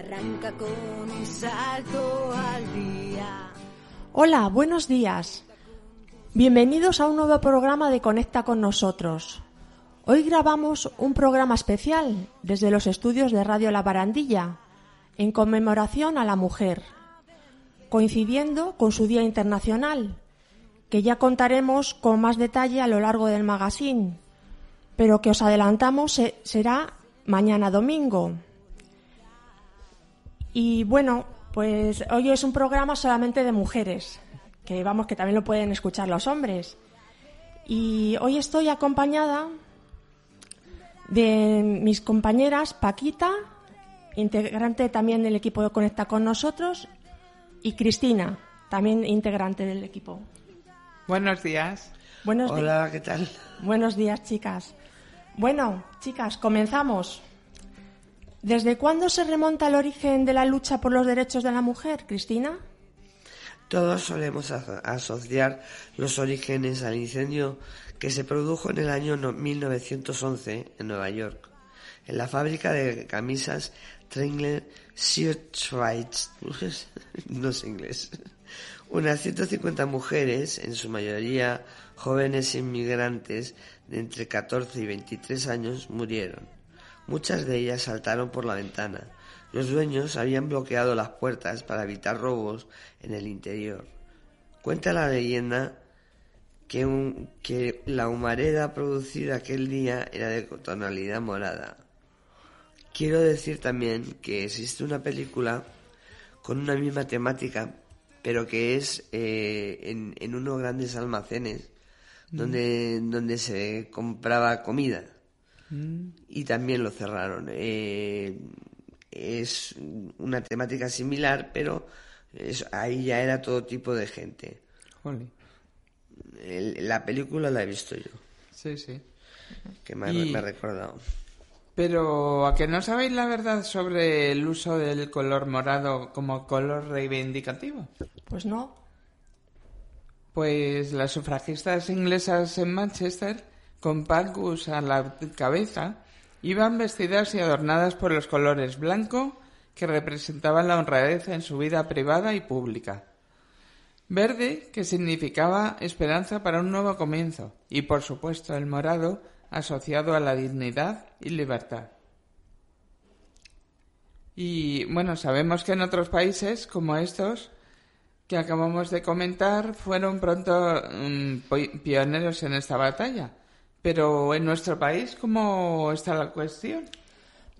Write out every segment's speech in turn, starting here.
Arranca con un salto al día. Hola, buenos días. Bienvenidos a un nuevo programa de Conecta con nosotros. Hoy grabamos un programa especial desde los estudios de Radio La Barandilla en conmemoración a la mujer, coincidiendo con su Día Internacional, que ya contaremos con más detalle a lo largo del magazine, pero que os adelantamos será mañana domingo. Y bueno, pues hoy es un programa solamente de mujeres, que vamos que también lo pueden escuchar los hombres. Y hoy estoy acompañada de mis compañeras Paquita, integrante también del equipo de Conecta con nosotros, y Cristina, también integrante del equipo. Buenos días. Buenos Hola, ¿qué tal? Buenos días, chicas. Bueno, chicas, comenzamos. ¿Desde cuándo se remonta el origen de la lucha por los derechos de la mujer, Cristina? Todos solemos asociar los orígenes al incendio que se produjo en el año 1911 en Nueva York, en la fábrica de camisas Trengler Schweiz, no sé inglés. Unas 150 mujeres, en su mayoría jóvenes inmigrantes de entre 14 y 23 años, murieron. Muchas de ellas saltaron por la ventana. Los dueños habían bloqueado las puertas para evitar robos en el interior. Cuenta la leyenda que, que la humareda producida aquel día era de tonalidad morada. Quiero decir también que existe una película con una misma temática, pero que es eh, en, en, unos grandes almacenes donde, donde se compraba comida. Mm. Y también lo cerraron. Eh, es una temática similar, pero ahí ya era todo tipo de gente. la película la he visto yo. Sí, sí. Que me, me ha recordado. Pero ¿a que no sabéis la verdad sobre el uso del color morado como color reivindicativo? Pues no. Pues las sufragistas inglesas en Manchester, con Pacus a la cabeza, iban vestidas y adornadas por los colores blanco, que representaban la honradez en su vida privada y pública. Verde, que significaba esperanza para un nuevo comienzo, y por supuesto el morado, asociado a la dignidad y libertad. Y bueno, sabemos que en otros países como estos que acabamos de comentar fueron pronto mm, pioneros en esta batalla. Pero en nuestro país, ¿cómo está la cuestión?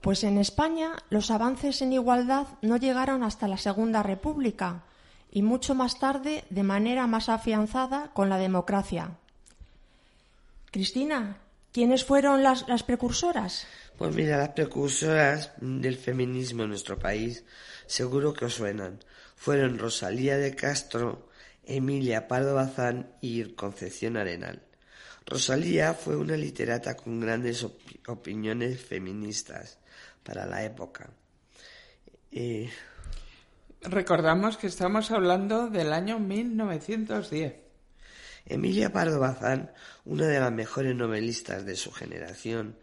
Pues en España los avances en igualdad no llegaron hasta la Segunda República y mucho más tarde de manera más afianzada con la democracia. Cristina, ¿quiénes fueron las, las precursoras? Pues mira, las precursoras del feminismo en nuestro país seguro que os suenan. Fueron Rosalía de Castro, Emilia Pardo Bazán y Concepción Arenal. Rosalía fue una literata con grandes opiniones feministas para la época. Eh, Recordamos que estamos hablando del año 1910. Emilia Pardo Bazán, una de las mejores novelistas de su generación,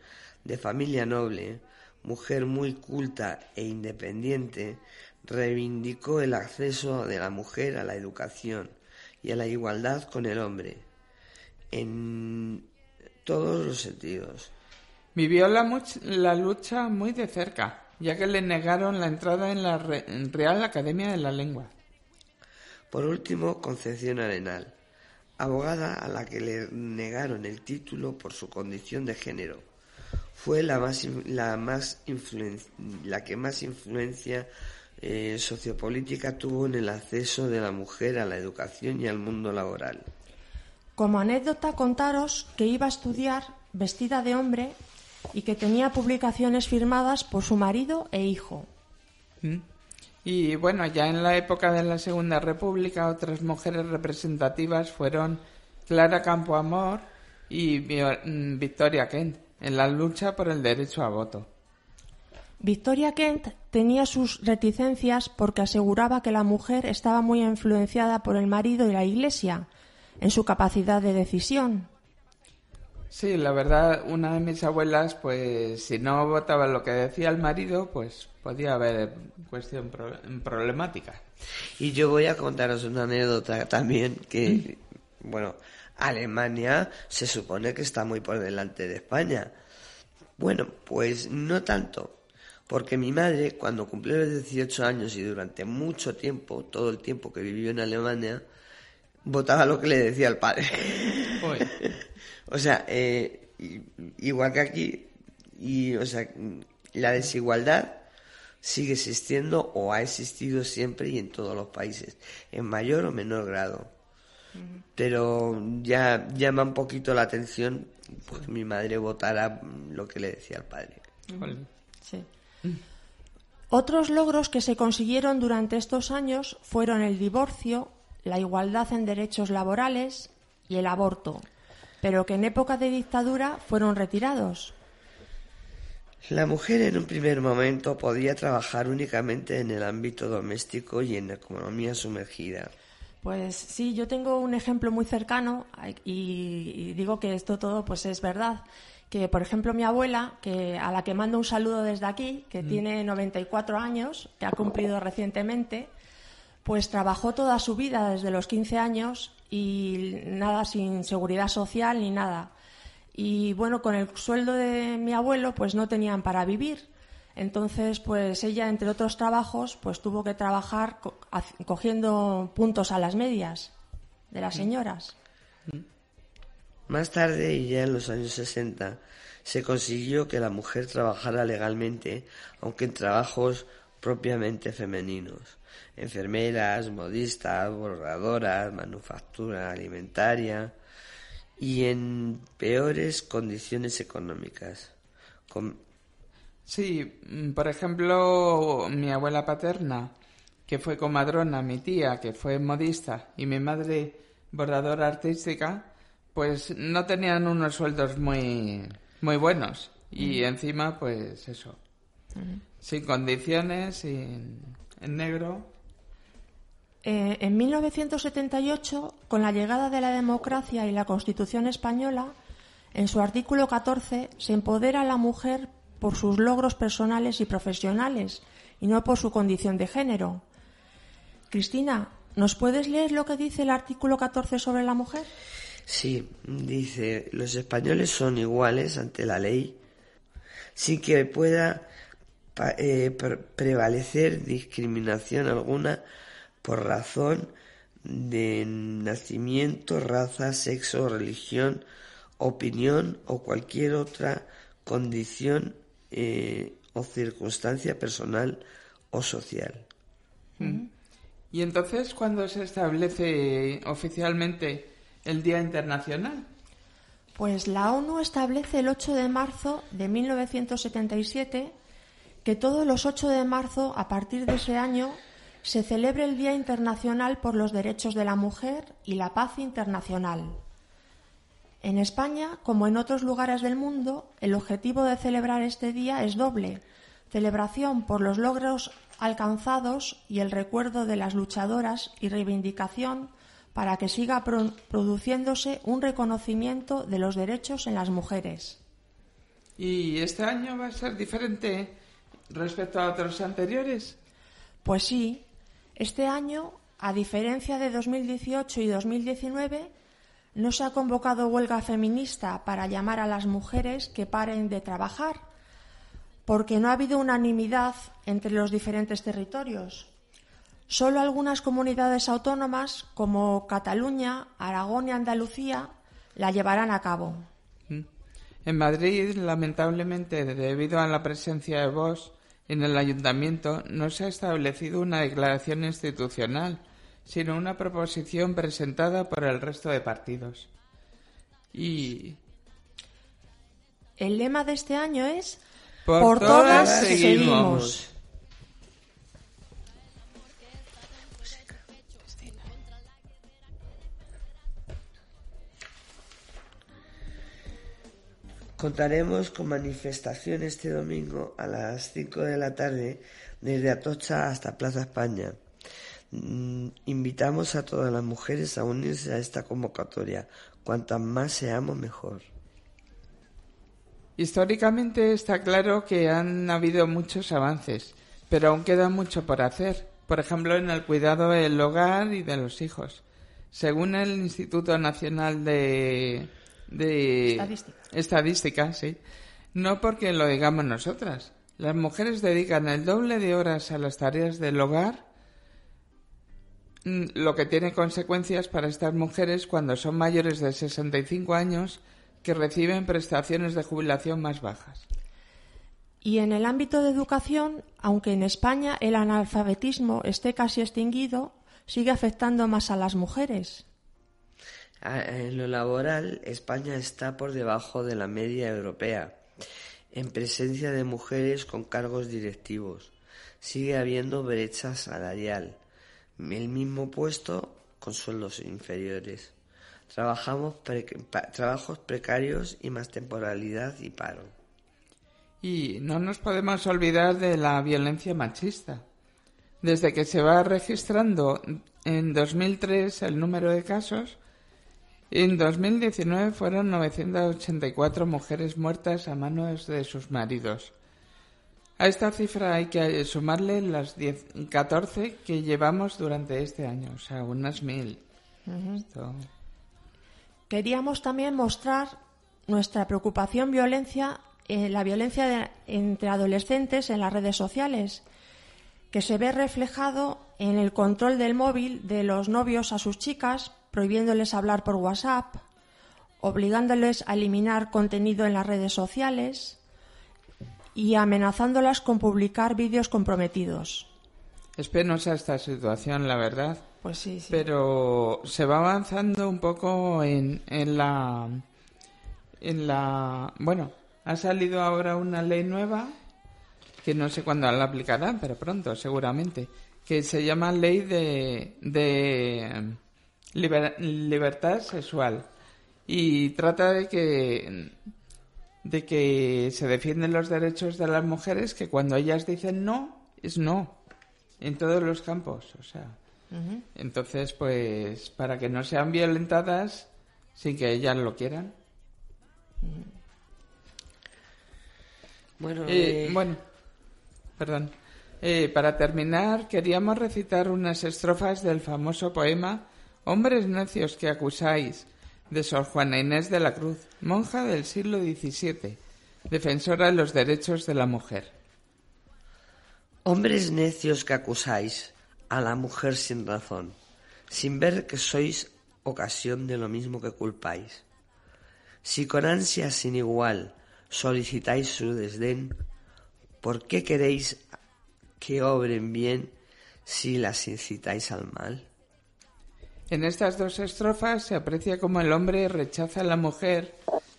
de familia noble, mujer muy culta e independiente, reivindicó el acceso de la mujer a la educación y a la igualdad con el hombre, en todos los sentidos. Vivió la, la, lucha muy de cerca, ya que le negaron la entrada en la Real Academia de la Lengua. Por último, Concepción Arenal, abogada a la que le negaron el título por su condición de género. Fue la, más, la, más la que más influencia eh, sociopolítica tuvo en el acceso de la mujer a la educación y al mundo laboral. Como anécdota contaros que iba a estudiar vestida de hombre y que tenía publicaciones firmadas por su marido e hijo. Mm. Y bueno, ya en la época de la Segunda República otras mujeres representativas fueron Clara Campoamor y mm, Victoria Kent en la lucha por el derecho a voto. Victoria Kent tenía sus reticencias porque aseguraba que la mujer estaba muy influenciada por el marido y la Iglesia en su capacidad de decisión. Sí, la verdad, una de mis abuelas, pues si no votaba lo que decía el marido, pues podía haber cuestión problemática. Y yo voy a contaros una anécdota también que, bueno, Alemania se supone que está muy por delante de España. Bueno, pues no tanto, porque mi madre, cuando cumplió los 18 años y durante mucho tiempo, todo el tiempo que vivió en Alemania, votaba lo que le decía el padre. o sea, eh, igual que aquí, y, o sea, la desigualdad sigue existiendo o ha existido siempre y en todos los países, en mayor o menor grado. Pero ya llama un poquito la atención pues mi madre votara lo que le decía el padre. Sí. Otros logros que se consiguieron durante estos años fueron el divorcio, la igualdad en derechos laborales y el aborto, pero que en época de dictadura fueron retirados. La mujer en un primer momento podía trabajar únicamente en el ámbito doméstico y en la economía sumergida. Pues sí, yo tengo un ejemplo muy cercano y, digo que esto todo pues es verdad. Que, por ejemplo, mi abuela, que a la que mando un saludo desde aquí, que mm. tiene 94 años, que ha cumplido recientemente, pues trabajó toda su vida desde los 15 años y nada sin seguridad social ni nada. Y bueno, con el sueldo de mi abuelo, pues no tenían para vivir. Entonces, pues ella, entre otros trabajos, pues tuvo que trabajar cogiendo puntos a las medias de las señoras. Más tarde, y ya en los años 60, se consiguió que la mujer trabajara legalmente, aunque en trabajos propiamente femeninos. Enfermeras, modistas, bordadoras, manufactura alimentaria y en peores condiciones económicas. Sí, mm, por ejemplo, mi abuela paterna, que fue comadrona, mi tía, que fue modista, y mi madre bordadora artística, pues no tenían unos sueldos muy, muy buenos. Y encima, pues eso, sin condiciones, sin, en negro. Eh, en 1978, con la llegada de la democracia y la Constitución española, en su artículo 14 se empodera a la mujer por sus logros personales y profesionales y no por su condición de género. Cristina, ¿nos puedes leer lo que dice el artículo 14 sobre la mujer? Sí, dice, los españoles son iguales ante la ley sin que pueda eh, prevalecer discriminación alguna por razón de nacimiento, raza, sexo, religión, opinión o cualquier otra condición eh, o circunstancia personal o social. ¿Y entonces cuándo se establece oficialmente el Día Internacional? Pues la ONU establece el 8 de marzo de 1977 que todos los 8 de marzo, a partir de ese año, se celebre el Día Internacional por los Derechos de la Mujer y la Paz Internacional. En España, como en otros lugares del mundo, el objetivo de celebrar este día es doble celebración por los logros alcanzados y el recuerdo de las luchadoras y reivindicación para que siga produciéndose un reconocimiento de los derechos en las mujeres. ¿Y este año va a ser diferente respecto a otros anteriores? Pues sí, este año, a diferencia de 2018 y 2019, no se ha convocado huelga feminista para llamar a las mujeres que paren de trabajar, porque no ha habido unanimidad entre los diferentes territorios. Solo algunas comunidades autónomas, como Cataluña, Aragón y Andalucía, la llevarán a cabo. Mm. En Madrid, lamentablemente, debido a la presencia de Vox en el ayuntamiento, no se ha establecido una declaración institucional sino una proposición presentada por el resto de partidos. Y... El lema de este año es Por, todas, seguimos. Contaremos con manifestación este domingo a las 5 de la tarde desde Atocha hasta Plaza España. Mm, invitamos a todas las mujeres a unirse a esta convocatoria. Cuantas más seamos, mejor. Históricamente está claro que han habido muchos avances, pero aún queda mucho por hacer, por ejemplo en el cuidado del hogar y de los hijos. Según el Instituto Nacional de, Estadística. Estadística, sí. No porque lo digamos nosotras. Las mujeres dedican el doble de horas a las tareas del hogar, mm, lo que tiene consecuencias para estas mujeres cuando son mayores de 65 años que reciben prestaciones de jubilación más bajas. Y en el ámbito de educación, aunque en España el analfabetismo esté casi extinguido, sigue afectando más a las mujeres. Ah, en lo laboral, España está por debajo de la media europea en presencia de mujeres con cargos directivos. Sigue habiendo brecha salarial. El mismo puesto con sueldos inferiores. Trabajamos trabajos precarios y más temporalidad y paro. Y no nos podemos olvidar de la violencia machista. Desde que se va registrando en 2003 el número de casos, en 2019 fueron 984 mujeres muertas a manos de sus maridos. A esta cifra hay que sumarle las 14 que llevamos durante este año, o sea, unas mil. Queríamos también mostrar nuestra preocupación violencia, eh, la violencia entre adolescentes en las redes sociales, que se ve reflejado en el control del móvil de los novios a sus chicas, prohibiéndoles hablar por WhatsApp, obligándoles a eliminar contenido en las redes sociales y amenazándolas con publicar vídeos comprometidos. Es penosa esta situación, la verdad. Pues sí, sí. Pero se va avanzando un poco en, en la. En la. Bueno, ha salido ahora una ley nueva que no sé cuándo la aplicarán, pero pronto, seguramente, que se llama Ley de, de Libertad Sexual. Y trata de que de que se defienden los derechos de las mujeres que cuando ellas dicen no es no. En todos los campos, o sea, entonces, pues, para que no sean violentadas sin que ellas lo quieran. Bueno, eh, bueno, perdón. Eh, para terminar, queríamos recitar unas estrofas del famoso poema Hombres necios que acusáis, de Sor Juana Inés de la Cruz, monja del siglo XVII, defensora de los derechos de la mujer. Hombres necios que acusáis, a la mujer sin razón, sin ver que sois ocasión de lo mismo que culpáis. Si con ansia sin igual solicitáis su desdén, ¿por qué queréis que obren bien si las incitáis al mal? En estas dos estrofas se aprecia cómo el hombre rechaza a la mujer,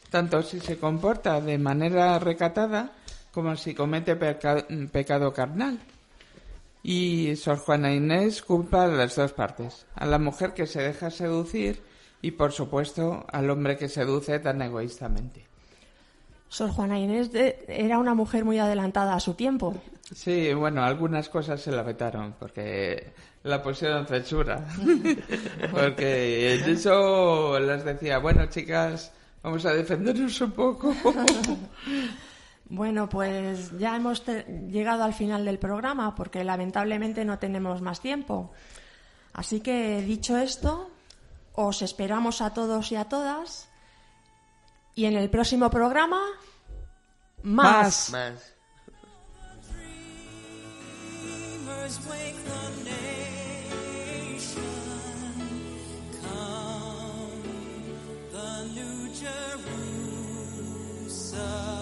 tanto si se comporta de manera recatada como si comete pecado carnal. Y Sor Juana Inés culpa a las dos partes, a la mujer que se deja seducir y por supuesto al hombre que seduce tan egoístamente. Sor Juana Inés era una mujer muy adelantada a su tiempo. Sí, bueno, algunas cosas se la vetaron porque la pusieron censura. porque eso les decía, bueno chicas, vamos a defendernos un poco. Bueno, pues ya hemos llegado al final del programa porque lamentablemente no tenemos más tiempo. Así que dicho esto, os esperamos a todos y a todas. Y en el próximo programa, más. Más. Jerusalem.